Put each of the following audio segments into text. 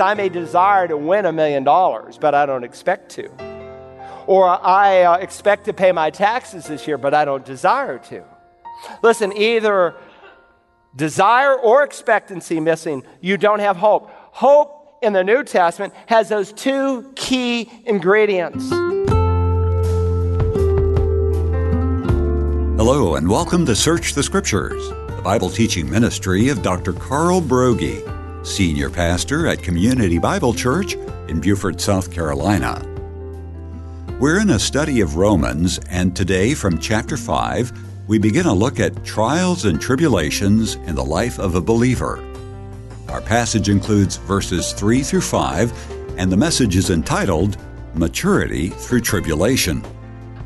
I may desire to win a million dollars, but I don't expect to. Or I uh, expect to pay my taxes this year, but I don't desire to. Listen, either desire or expectancy missing, you don't have hope. Hope in the New Testament has those two key ingredients. Hello, and welcome to Search the Scriptures, the Bible teaching ministry of Dr. Carl Broggi, Senior Pastor at Community Bible Church in Beaufort, South Carolina. We're in a study of Romans, and today from chapter 5, we begin a look at trials and tribulations in the life of a believer. Our passage includes verses 3 through 5, and the message is entitled Maturity Through Tribulation.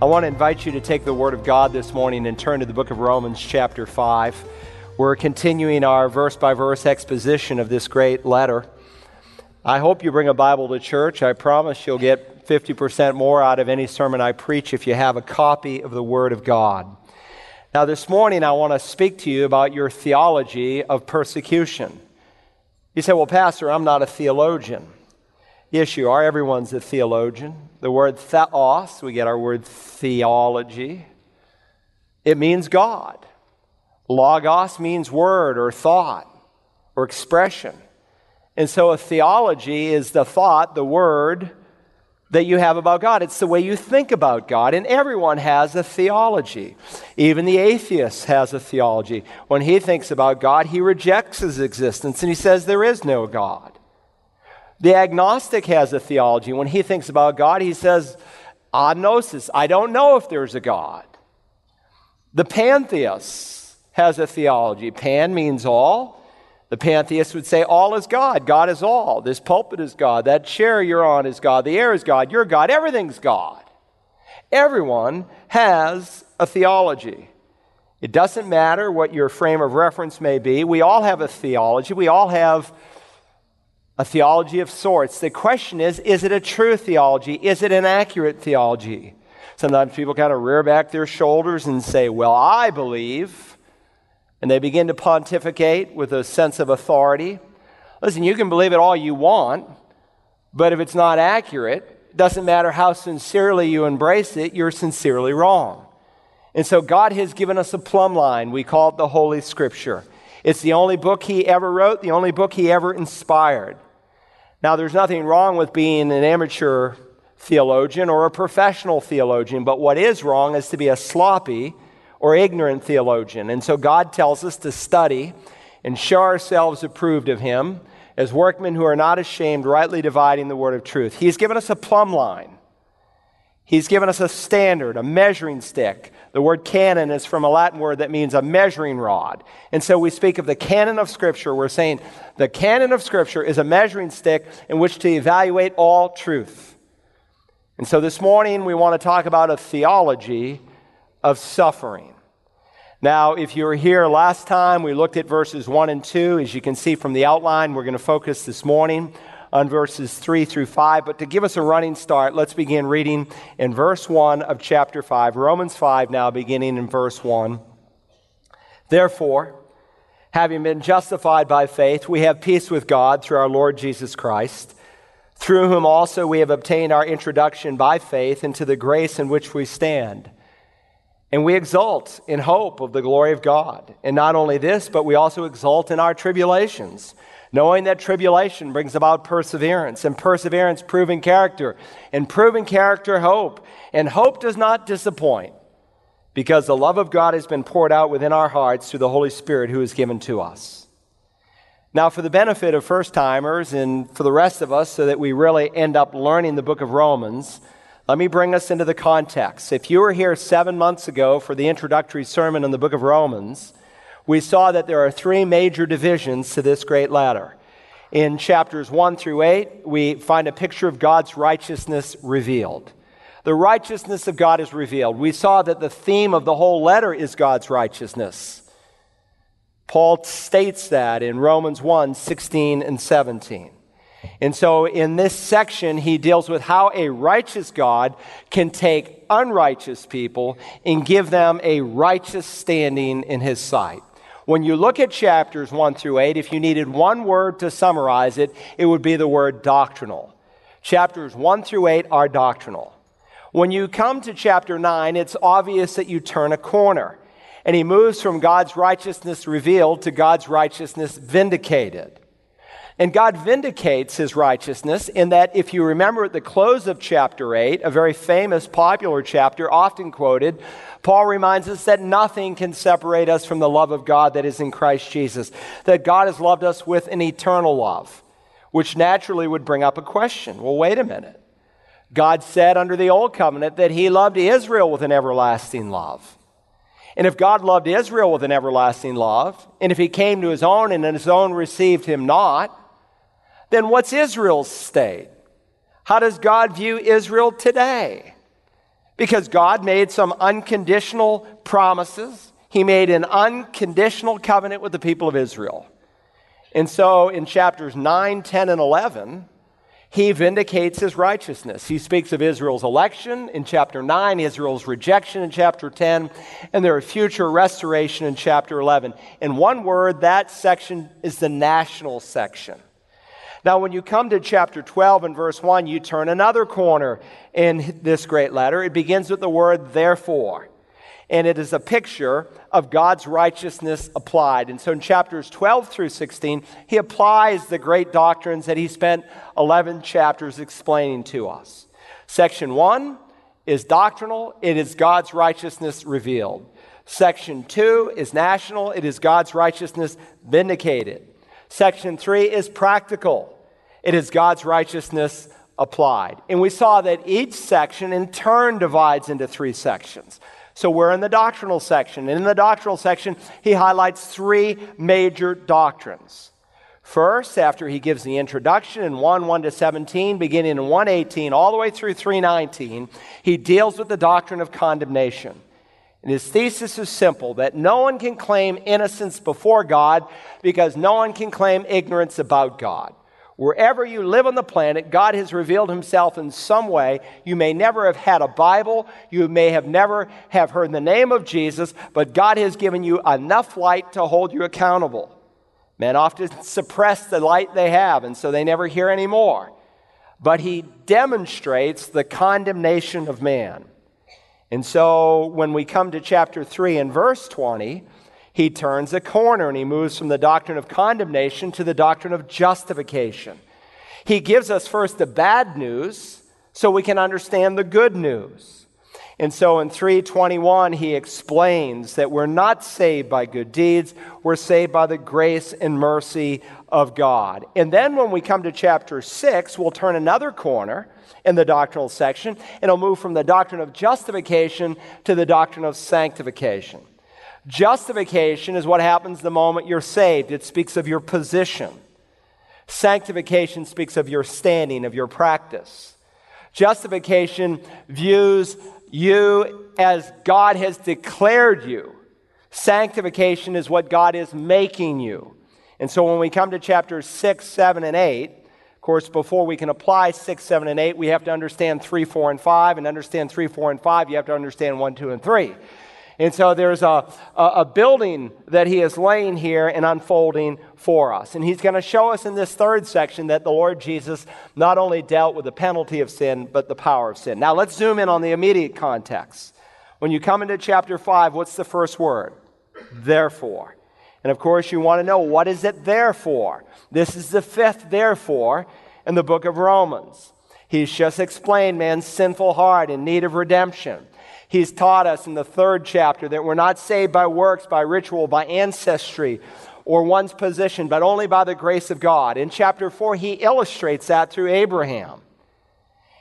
I want to invite you to take the Word of God this morning and turn to the book of Romans, chapter 5. We're continuing our verse by verse exposition of this great letter. I hope you bring a Bible to church. I promise you'll get 50% more out of any sermon I preach if you have a copy of the Word of God. Now, this morning, I want to speak to you about your theology of persecution. You say, Well, Pastor, I'm not a theologian. Yes, you are. Everyone's a theologian. The word theos, we get our word theology. It means God. Logos means word or thought or expression. And so a theology is the thought, the word that you have about God. It's the way you think about God. And everyone has a theology. Even the atheist has a theology. When he thinks about God, he rejects his existence and he says there is no God. The agnostic has a theology. When he thinks about God, he says, agnosis, I don't know if there's a God. The pantheist has a theology. Pan means all. The pantheist would say, All is God. God is all. This pulpit is God. That chair you're on is God. The air is God. You're God. Everything's God. Everyone has a theology. It doesn't matter what your frame of reference may be. We all have a theology. We all have a theology of sorts. The question is is it a true theology? Is it an accurate theology? Sometimes people kind of rear back their shoulders and say, Well, I believe. And they begin to pontificate with a sense of authority. Listen, you can believe it all you want, but if it's not accurate, it doesn't matter how sincerely you embrace it, you're sincerely wrong. And so God has given us a plumb line. We call it the Holy Scripture. It's the only book He ever wrote, the only book He ever inspired. Now, there's nothing wrong with being an amateur theologian or a professional theologian, but what is wrong is to be a sloppy or ignorant theologian. And so God tells us to study and show ourselves approved of Him as workmen who are not ashamed, rightly dividing the word of truth. He's given us a plumb line. He's given us a standard, a measuring stick. The word canon is from a Latin word that means a measuring rod. And so we speak of the canon of Scripture. We're saying the canon of Scripture is a measuring stick in which to evaluate all truth. And so this morning we want to talk about a theology of suffering. Now, if you were here last time, we looked at verses 1 and 2. As you can see from the outline, we're going to focus this morning on verses 3 through 5. But to give us a running start, let's begin reading in verse 1 of chapter 5. Romans 5 now, beginning in verse 1. Therefore, having been justified by faith, we have peace with God through our Lord Jesus Christ, through whom also we have obtained our introduction by faith into the grace in which we stand. And we exult in hope of the glory of God. And not only this, but we also exult in our tribulations knowing that tribulation brings about perseverance, and perseverance, proven character, and proven character, hope. And hope does not disappoint because the love of God has been poured out within our hearts through the Holy Spirit who is given to us. Now, for the benefit of first timers and for the rest of us, so that we really end up learning the book of Romans, let me bring us into the context. If you were here seven months ago for the introductory sermon in the book of Romans, we saw that there are three major divisions to this great ladder. In chapters 1 through 8, we find a picture of God's righteousness revealed. The righteousness of God is revealed. We saw that the theme of the whole letter is God's righteousness. Paul states that in Romans 1 16 and 17. And so in this section, he deals with how a righteous God can take unrighteous people and give them a righteous standing in his sight. When you look at chapters 1 through 8, if you needed one word to summarize it, it would be the word doctrinal. Chapters 1 through 8 are doctrinal. When you come to chapter 9, it's obvious that you turn a corner. And he moves from God's righteousness revealed to God's righteousness vindicated. And God vindicates his righteousness in that, if you remember at the close of chapter 8, a very famous, popular chapter, often quoted, Paul reminds us that nothing can separate us from the love of God that is in Christ Jesus, that God has loved us with an eternal love, which naturally would bring up a question. Well, wait a minute. God said under the old covenant that he loved Israel with an everlasting love. And if God loved Israel with an everlasting love, and if he came to his own and his own received him not, then what's Israel's state? How does God view Israel today? Because God made some unconditional promises. He made an unconditional covenant with the people of Israel. And so in chapters 9, 10, and 11, he vindicates his righteousness. He speaks of Israel's election in chapter 9, Israel's rejection in chapter 10, and their future restoration in chapter 11. In one word, that section is the national section. Now, when you come to chapter 12 and verse 1, you turn another corner in this great letter. It begins with the word therefore. And it is a picture of God's righteousness applied. And so in chapters 12 through 16, he applies the great doctrines that he spent 11 chapters explaining to us. Section 1 is doctrinal, it is God's righteousness revealed. Section 2 is national, it is God's righteousness vindicated. Section 3 is practical. It is God's righteousness applied. And we saw that each section in turn divides into three sections. So we're in the doctrinal section. And in the doctrinal section, he highlights three major doctrines. First, after he gives the introduction in 1 1 to 17, beginning in 118 all the way through 319, he deals with the doctrine of condemnation. And his thesis is simple that no one can claim innocence before God because no one can claim ignorance about God. Wherever you live on the planet, God has revealed himself in some way. You may never have had a Bible, you may have never have heard the name of Jesus, but God has given you enough light to hold you accountable. Men often suppress the light they have, and so they never hear anymore. But he demonstrates the condemnation of man. And so when we come to chapter 3 and verse 20, he turns a corner and he moves from the doctrine of condemnation to the doctrine of justification. He gives us first the bad news so we can understand the good news. And so in 321, he explains that we're not saved by good deeds, we're saved by the grace and mercy of God. And then when we come to chapter 6, we'll turn another corner in the doctrinal section, and it'll move from the doctrine of justification to the doctrine of sanctification. Justification is what happens the moment you're saved, it speaks of your position. Sanctification speaks of your standing, of your practice. Justification views you as God has declared you. Sanctification is what God is making you. And so when we come to chapters 6, 7, and 8, of course, before we can apply 6, 7, and 8, we have to understand 3, 4, and 5. And understand 3, 4, and 5, you have to understand 1, 2, and 3. And so there's a, a, a, building that he is laying here and unfolding for us. And he's going to show us in this third section that the Lord Jesus not only dealt with the penalty of sin, but the power of sin. Now let's zoom in on the immediate context. When you come into chapter 5, what's the first word? Therefore. And of course, you want to know what is it there for? This is the fifth therefore in the book of Romans. He's just explained man's sinful heart in need of redemption. He's taught us in the third chapter that we're not saved by works, by ritual, by ancestry, or one's position, but only by the grace of God. In chapter 4, he illustrates that through Abraham.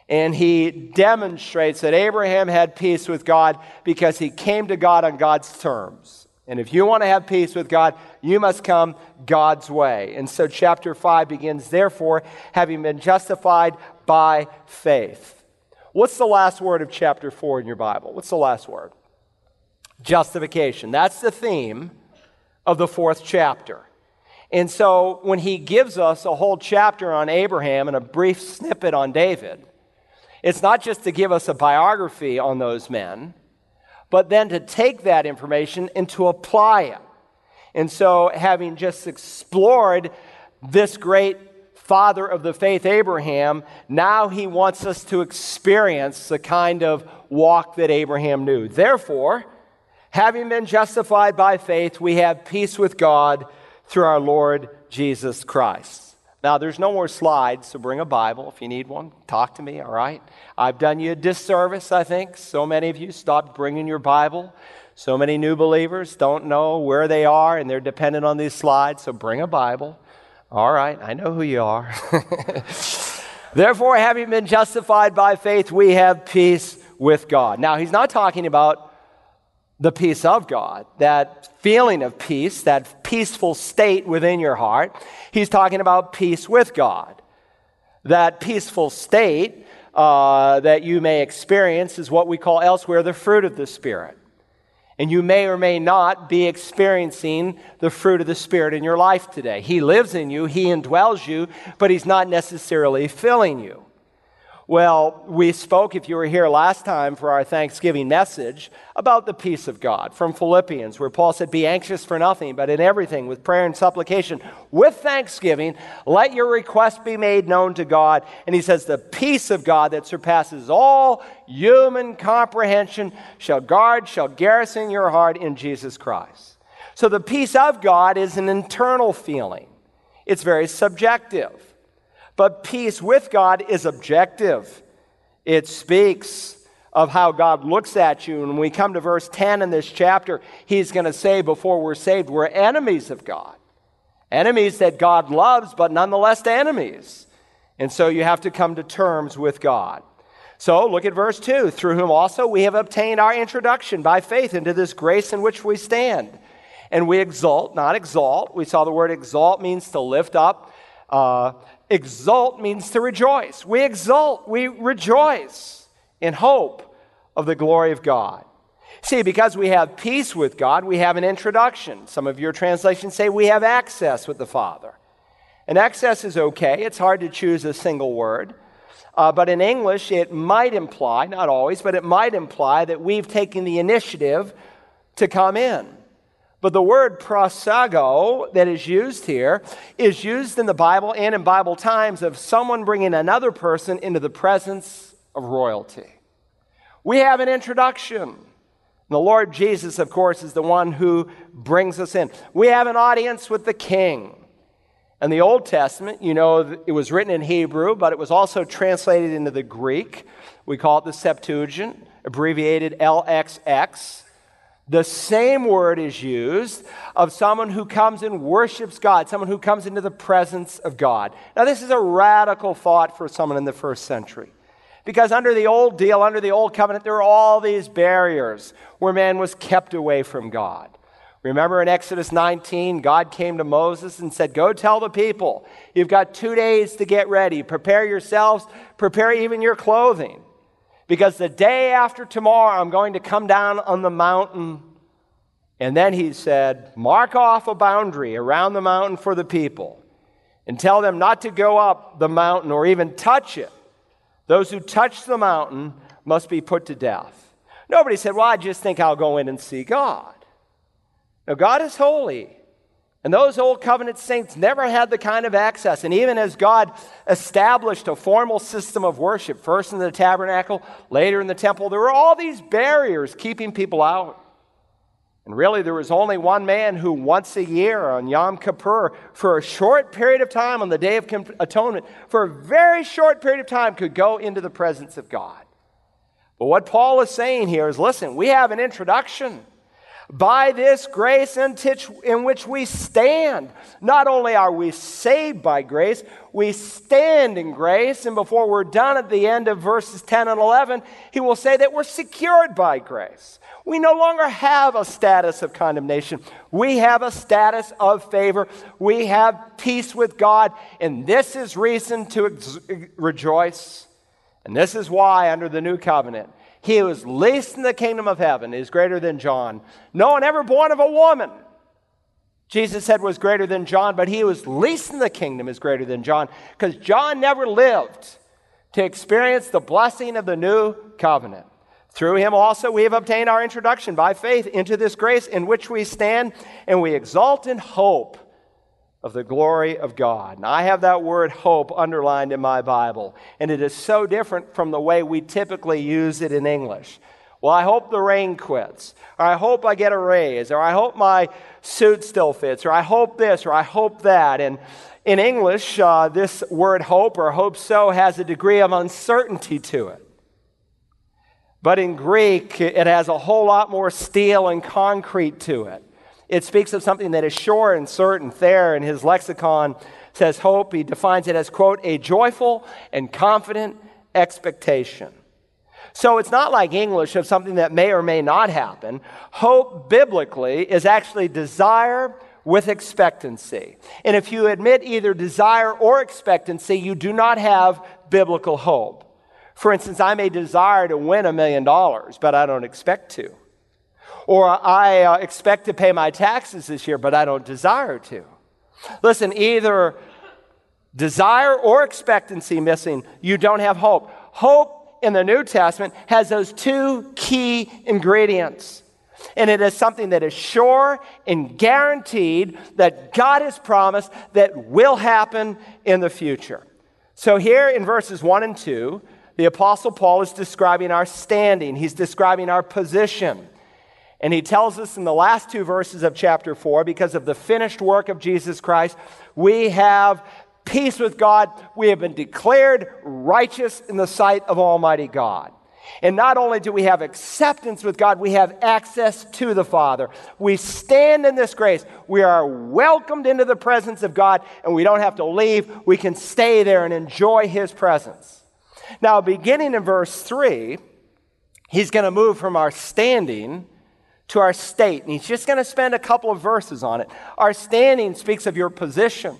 And he demonstrates that Abraham had peace with God because he came to God on God's terms. And if you want to have peace with God, you must come God's way. And so chapter 5 begins, therefore, having been justified by faith. What's the last word of chapter 4 in your Bible? What's the last word? Justification. That's the theme of the fourth chapter. And so when he gives us a whole chapter on Abraham and a brief snippet on David, it's not just to give us a biography on those men, but then to take that information and to apply it. And so, having just explored this great father of the faith, Abraham, now he wants us to experience the kind of walk that Abraham knew. Therefore, having been justified by faith, we have peace with God through our Lord Jesus Christ. Now, there's no more slides, so bring a Bible if you need one. Talk to me, all right? I've done you a disservice, I think. So many of you stopped bringing your Bible. So many new believers don't know where they are and they're dependent on these slides, so bring a Bible. All right, I know who you are. Therefore, having been justified by faith, we have peace with God. Now, he's not talking about the peace of God, that feeling of peace, that peaceful state within your heart. He's talking about peace with God. That peaceful state uh, that you may experience is what we call elsewhere the fruit of the Spirit. And you may or may not be experiencing the fruit of the Spirit in your life today. He lives in you, He indwells you, but He's not necessarily filling you. Well, we spoke, if you were here last time for our Thanksgiving message, about the peace of God from Philippians, where Paul said, Be anxious for nothing, but in everything, with prayer and supplication, with thanksgiving, let your request be made known to God. And he says, The peace of God that surpasses all human comprehension shall guard, shall garrison your heart in Jesus Christ. So the peace of God is an internal feeling, it's very subjective. But peace with God is objective. It speaks of how God looks at you. And when we come to verse 10 in this chapter, he's going to say, before we're saved, we're enemies of God. Enemies that God loves, but nonetheless enemies. And so you have to come to terms with God. So look at verse 2 through whom also we have obtained our introduction by faith into this grace in which we stand. And we exalt, not exalt. We saw the word exalt means to lift up. Uh, Exult means to rejoice. We exult, we rejoice in hope of the glory of God. See, because we have peace with God, we have an introduction. Some of your translations say we have access with the Father. And access is okay, it's hard to choose a single word. Uh, but in English, it might imply, not always, but it might imply that we've taken the initiative to come in. But the word prosago that is used here is used in the Bible and in Bible times of someone bringing another person into the presence of royalty. We have an introduction. The Lord Jesus, of course, is the one who brings us in. We have an audience with the king. In the Old Testament, you know, it was written in Hebrew, but it was also translated into the Greek. We call it the Septuagint, abbreviated LXX. The same word is used of someone who comes and worships God, someone who comes into the presence of God. Now, this is a radical thought for someone in the first century. Because under the old deal, under the old covenant, there were all these barriers where man was kept away from God. Remember in Exodus 19, God came to Moses and said, Go tell the people, you've got two days to get ready. Prepare yourselves, prepare even your clothing. Because the day after tomorrow, I'm going to come down on the mountain. And then he said, Mark off a boundary around the mountain for the people and tell them not to go up the mountain or even touch it. Those who touch the mountain must be put to death. Nobody said, Well, I just think I'll go in and see God. Now, God is holy. And those old covenant saints never had the kind of access. And even as God established a formal system of worship, first in the tabernacle, later in the temple, there were all these barriers keeping people out. And really, there was only one man who once a year on Yom Kippur, for a short period of time on the Day of Atonement, for a very short period of time, could go into the presence of God. But what Paul is saying here is listen, we have an introduction. By this grace in which we stand, not only are we saved by grace, we stand in grace. And before we're done at the end of verses 10 and 11, he will say that we're secured by grace. We no longer have a status of condemnation. We have a status of favor. We have peace with God. And this is reason to ex- rejoice. And this is why, under the new covenant, he who is least in the kingdom of heaven is greater than John. No one ever born of a woman, Jesus said, was greater than John, but he who is least in the kingdom is greater than John because John never lived to experience the blessing of the new covenant. Through him also we have obtained our introduction by faith into this grace in which we stand, and we exult in hope of the glory of God. And I have that word hope underlined in my Bible, and it is so different from the way we typically use it in English. Well, I hope the rain quits, or I hope I get a raise, or I hope my suit still fits, or I hope this, or I hope that. And in English, uh, this word hope or hope so has a degree of uncertainty to it. But in Greek, it has a whole lot more steel and concrete to it. It speaks of something that is sure and certain. Thayer, in his lexicon, says hope. He defines it as, quote, a joyful and confident expectation. So it's not like English of something that may or may not happen. Hope biblically is actually desire with expectancy. And if you admit either desire or expectancy, you do not have biblical hope. For instance, I may desire to win a million dollars, but I don't expect to. Or I uh, expect to pay my taxes this year, but I don't desire to. Listen, either desire or expectancy missing, you don't have hope. Hope in the New Testament has those two key ingredients. And it is something that is sure and guaranteed that God has promised that will happen in the future. So, here in verses 1 and 2, the Apostle Paul is describing our standing, he's describing our position. And he tells us in the last two verses of chapter 4 because of the finished work of Jesus Christ, we have peace with God. We have been declared righteous in the sight of Almighty God. And not only do we have acceptance with God, we have access to the Father. We stand in this grace. We are welcomed into the presence of God, and we don't have to leave. We can stay there and enjoy His presence. Now, beginning in verse 3, he's going to move from our standing to our state. And he's just going to spend a couple of verses on it. Our standing speaks of your position,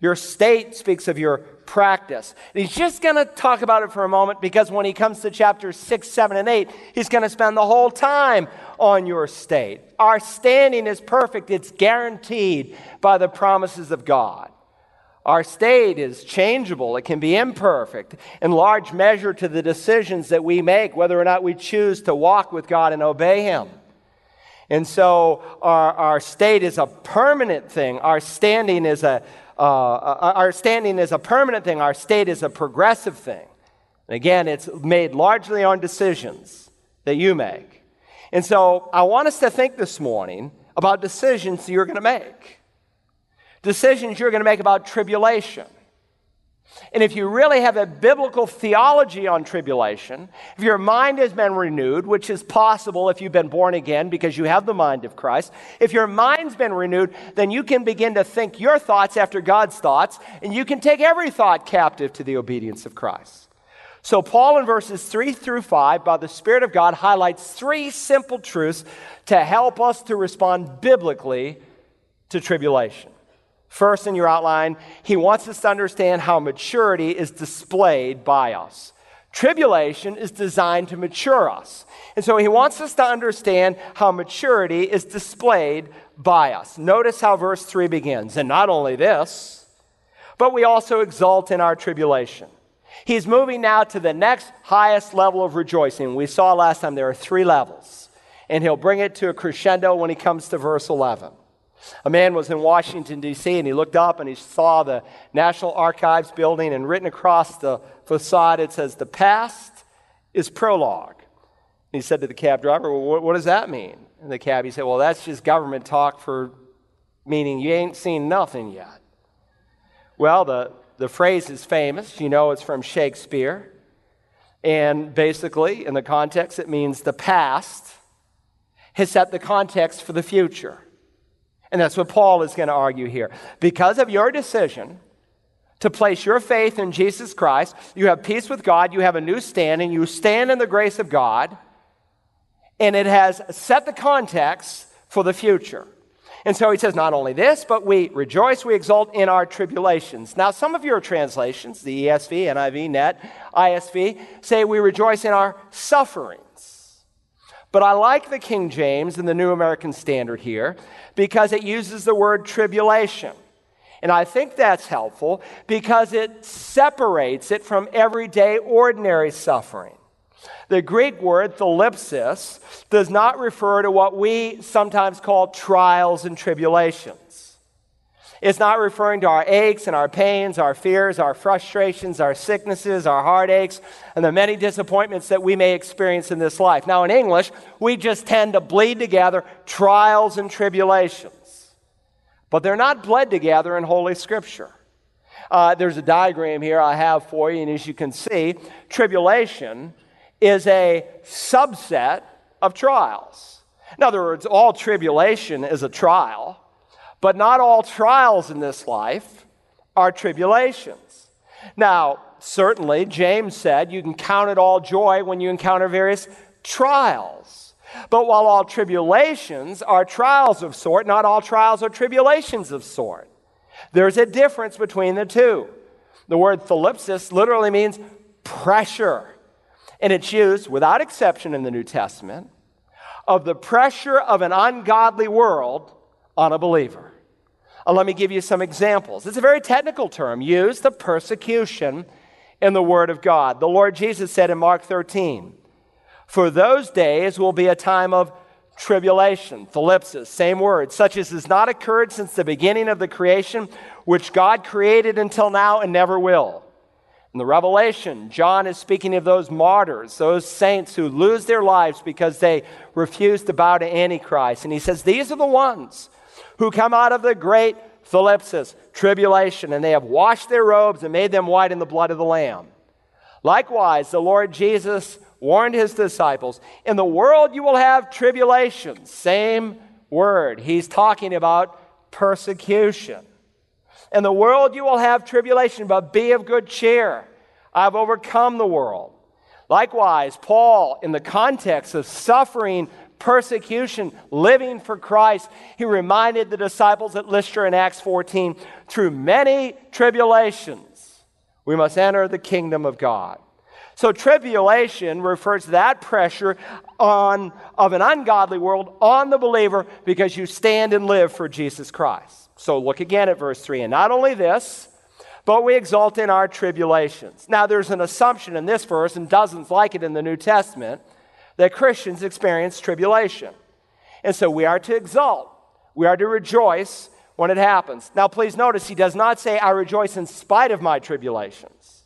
your state speaks of your practice. And he's just going to talk about it for a moment because when he comes to chapters 6, 7, and 8, he's going to spend the whole time on your state. Our standing is perfect, it's guaranteed by the promises of God. Our state is changeable, it can be imperfect, in large measure to the decisions that we make, whether or not we choose to walk with God and obey Him. And so our, our state is a permanent thing. Our standing is a, uh, uh, our standing is a permanent thing. Our state is a progressive thing. And again, it's made largely on decisions that you make. And so I want us to think this morning about decisions you're going to make decisions you're going to make about tribulation. And if you really have a biblical theology on tribulation, if your mind has been renewed, which is possible if you've been born again because you have the mind of Christ, if your mind's been renewed, then you can begin to think your thoughts after God's thoughts, and you can take every thought captive to the obedience of Christ. So, Paul in verses 3 through 5, by the Spirit of God, highlights three simple truths to help us to respond biblically to tribulation. First, in your outline, he wants us to understand how maturity is displayed by us. Tribulation is designed to mature us. And so he wants us to understand how maturity is displayed by us. Notice how verse 3 begins. And not only this, but we also exult in our tribulation. He's moving now to the next highest level of rejoicing. We saw last time there are three levels, and he'll bring it to a crescendo when he comes to verse 11. A man was in Washington, D.C., and he looked up and he saw the National Archives building, and written across the facade it says, The past is prologue. And he said to the cab driver, Well, what, what does that mean? And the cabbie said, Well, that's just government talk for meaning you ain't seen nothing yet. Well, the, the phrase is famous. You know it's from Shakespeare. And basically, in the context, it means the past has set the context for the future. And that's what Paul is going to argue here. Because of your decision to place your faith in Jesus Christ, you have peace with God, you have a new standing, you stand in the grace of God, and it has set the context for the future. And so he says, not only this, but we rejoice, we exult in our tribulations. Now, some of your translations, the ESV, NIV, NET, ISV, say we rejoice in our suffering. But I like the King James and the New American Standard here because it uses the word tribulation. And I think that's helpful because it separates it from everyday ordinary suffering. The Greek word thlipsis does not refer to what we sometimes call trials and tribulations. It's not referring to our aches and our pains, our fears, our frustrations, our sicknesses, our heartaches, and the many disappointments that we may experience in this life. Now, in English, we just tend to bleed together trials and tribulations, but they're not bled together in Holy Scripture. Uh, there's a diagram here I have for you, and as you can see, tribulation is a subset of trials. In other words, all tribulation is a trial, but not all trials in this life are tribulations. Now, certainly, James said you can count it all joy when you encounter various trials. But while all tribulations are trials of sort, not all trials are tribulations of sort. There's a difference between the two. The word thlipsis literally means pressure. And it's used without exception in the New Testament of the pressure of an ungodly world on a believer. Uh, let me give you some examples. It's a very technical term used the persecution in the Word of God. The Lord Jesus said in Mark 13, For those days will be a time of tribulation, thlipsis, same word, such as has not occurred since the beginning of the creation, which God created until now and never will. In the Revelation, John is speaking of those martyrs, those saints who lose their lives because they refuse to bow to Antichrist. And he says, These are the ones who come out of the great thlipsis, tribulation, and they have washed their robes and made them white in the blood of the Lamb. Likewise, the Lord Jesus warned his disciples, In the world you will have tribulation. Same word. He's talking about persecution. In the world you will have tribulation, but be of good cheer. I have overcome the world. Likewise, Paul, in the context of suffering persecution, living for Christ, he reminded the disciples at Lystra in Acts 14 through many tribulations, we must enter the kingdom of God. So, tribulation refers to that pressure on, of an ungodly world on the believer because you stand and live for Jesus Christ. So look again at verse 3. And not only this, but we exult in our tribulations. Now, there's an assumption in this verse, and dozens like it in the New Testament, that Christians experience tribulation. And so we are to exult, we are to rejoice when it happens. Now, please notice he does not say, I rejoice in spite of my tribulations,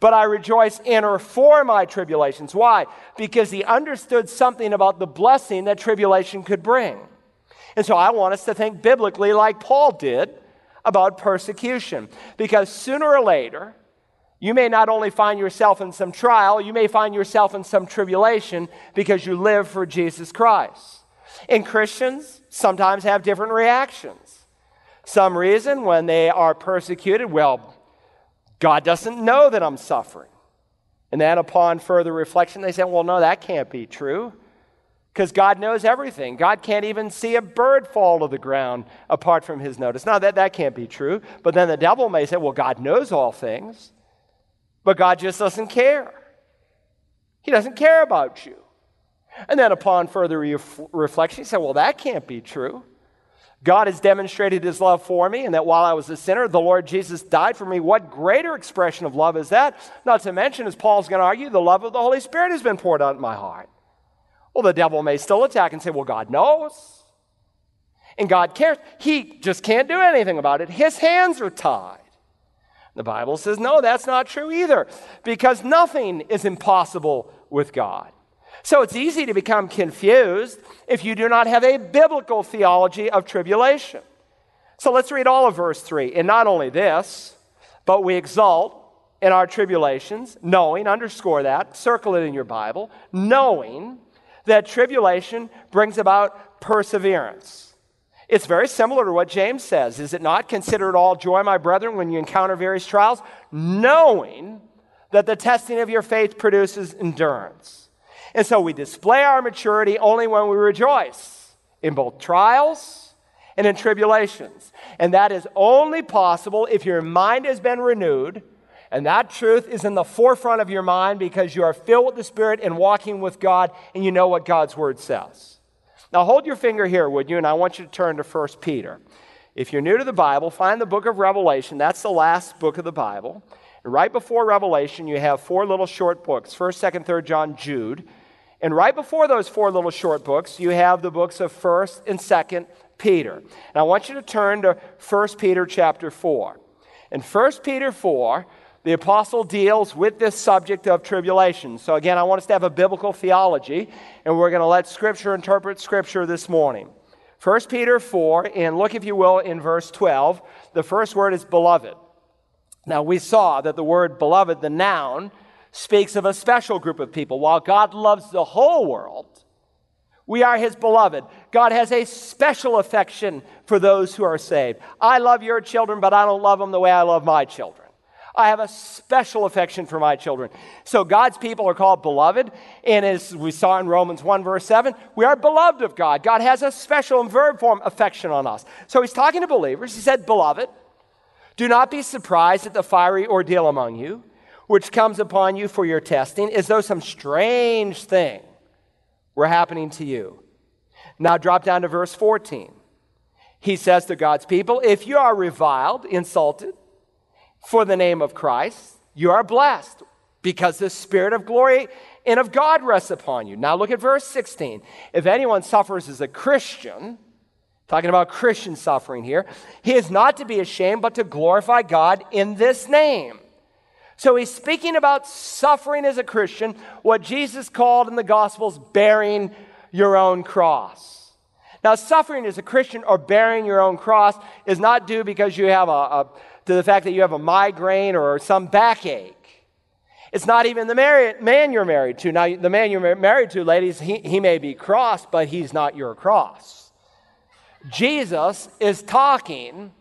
but I rejoice in or for my tribulations. Why? Because he understood something about the blessing that tribulation could bring. And so I want us to think biblically like Paul did about persecution. Because sooner or later, you may not only find yourself in some trial, you may find yourself in some tribulation because you live for Jesus Christ. And Christians sometimes have different reactions. Some reason when they are persecuted, well, God doesn't know that I'm suffering. And then upon further reflection, they say, well, no, that can't be true because God knows everything. God can't even see a bird fall to the ground apart from his notice. Now, that, that can't be true. But then the devil may say, well, God knows all things, but God just doesn't care. He doesn't care about you. And then upon further re- reflection, he said, well, that can't be true. God has demonstrated his love for me, and that while I was a sinner, the Lord Jesus died for me. What greater expression of love is that? Not to mention, as Paul's going to argue, the love of the Holy Spirit has been poured out in my heart. Well, the devil may still attack and say, Well, God knows. And God cares. He just can't do anything about it. His hands are tied. The Bible says, No, that's not true either, because nothing is impossible with God. So it's easy to become confused if you do not have a biblical theology of tribulation. So let's read all of verse 3. And not only this, but we exult in our tribulations, knowing, underscore that, circle it in your Bible, knowing that tribulation brings about perseverance. It's very similar to what James says. Is it not? Consider it all joy, my brethren, when you encounter various trials, knowing that the testing of your faith produces endurance. And so we display our maturity only when we rejoice in both trials and in tribulations. And that is only possible if your mind has been renewed and that truth is in the forefront of your mind because you are filled with the Spirit and walking with God and you know what God's Word says. Now, hold your finger here, would you? And I want you to turn to 1 Peter. If you're new to the Bible, find the book of Revelation. That's the last book of the Bible. And Right before Revelation, you have four little short books 1st, 2nd, 3rd John, Jude. And right before those four little short books, you have the books of 1st and 2nd Peter. And I want you to turn to 1 Peter chapter 4. In 1 Peter 4, the apostle deals with this subject of tribulation. So, again, I want us to have a biblical theology, and we're going to let Scripture interpret Scripture this morning. 1 Peter 4, and look, if you will, in verse 12. The first word is beloved. Now, we saw that the word beloved, the noun, speaks of a special group of people. While God loves the whole world, we are his beloved. God has a special affection for those who are saved. I love your children, but I don't love them the way I love my children. I have a special affection for my children. So God's people are called beloved. And as we saw in Romans 1, verse 7, we are beloved of God. God has a special verb form affection on us. So he's talking to believers. He said, Beloved, do not be surprised at the fiery ordeal among you, which comes upon you for your testing, as though some strange thing were happening to you. Now drop down to verse 14. He says to God's people, If you are reviled, insulted, for the name of Christ, you are blessed because the Spirit of glory and of God rests upon you. Now look at verse 16. If anyone suffers as a Christian, talking about Christian suffering here, he is not to be ashamed, but to glorify God in this name. So he's speaking about suffering as a Christian, what Jesus called in the Gospels bearing your own cross. Now, suffering as a Christian or bearing your own cross is not due because you have a, a to the fact that you have a migraine or some backache. It's not even the man you're married to. Now, the man you're married to, ladies, he, he may be cross, but he's not your cross. Jesus is talking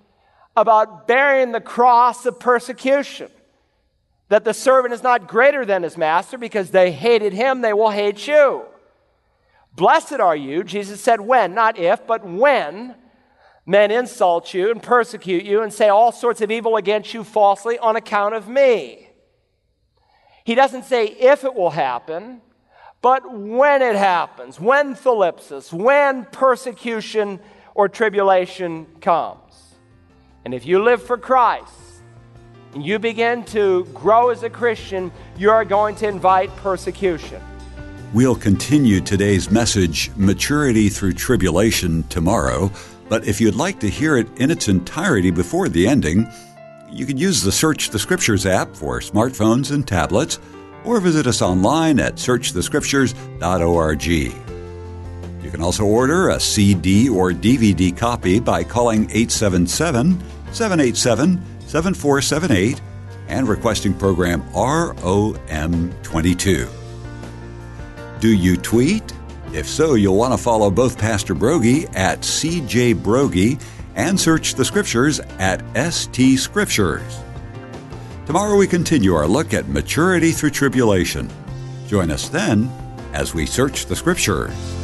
about bearing the cross of persecution. That the servant is not greater than his master because they hated him, they will hate you. Blessed are you, Jesus said, when, not if, but when men insult you and persecute you and say all sorts of evil against you falsely on account of me. He doesn't say if it will happen, but when it happens, when thlipsis, when persecution or tribulation comes. And if you live for Christ and you begin to grow as a Christian, you are going to invite persecution. We'll continue today's message, Maturity Through Tribulation, tomorrow. But if you'd like to hear it in its entirety before the ending, you can use the Search the Scriptures app for smartphones and tablets, or visit us online at searchthescriptures.org. You can also order a CD or DVD copy by calling 877 787 7478 and requesting program ROM22. Do you tweet? If so, you'll want to follow both Pastor Broggi at CJ Broggi and search the scriptures at ST Scriptures. Tomorrow we continue our look at maturity through tribulation. Join us then as we search the scriptures.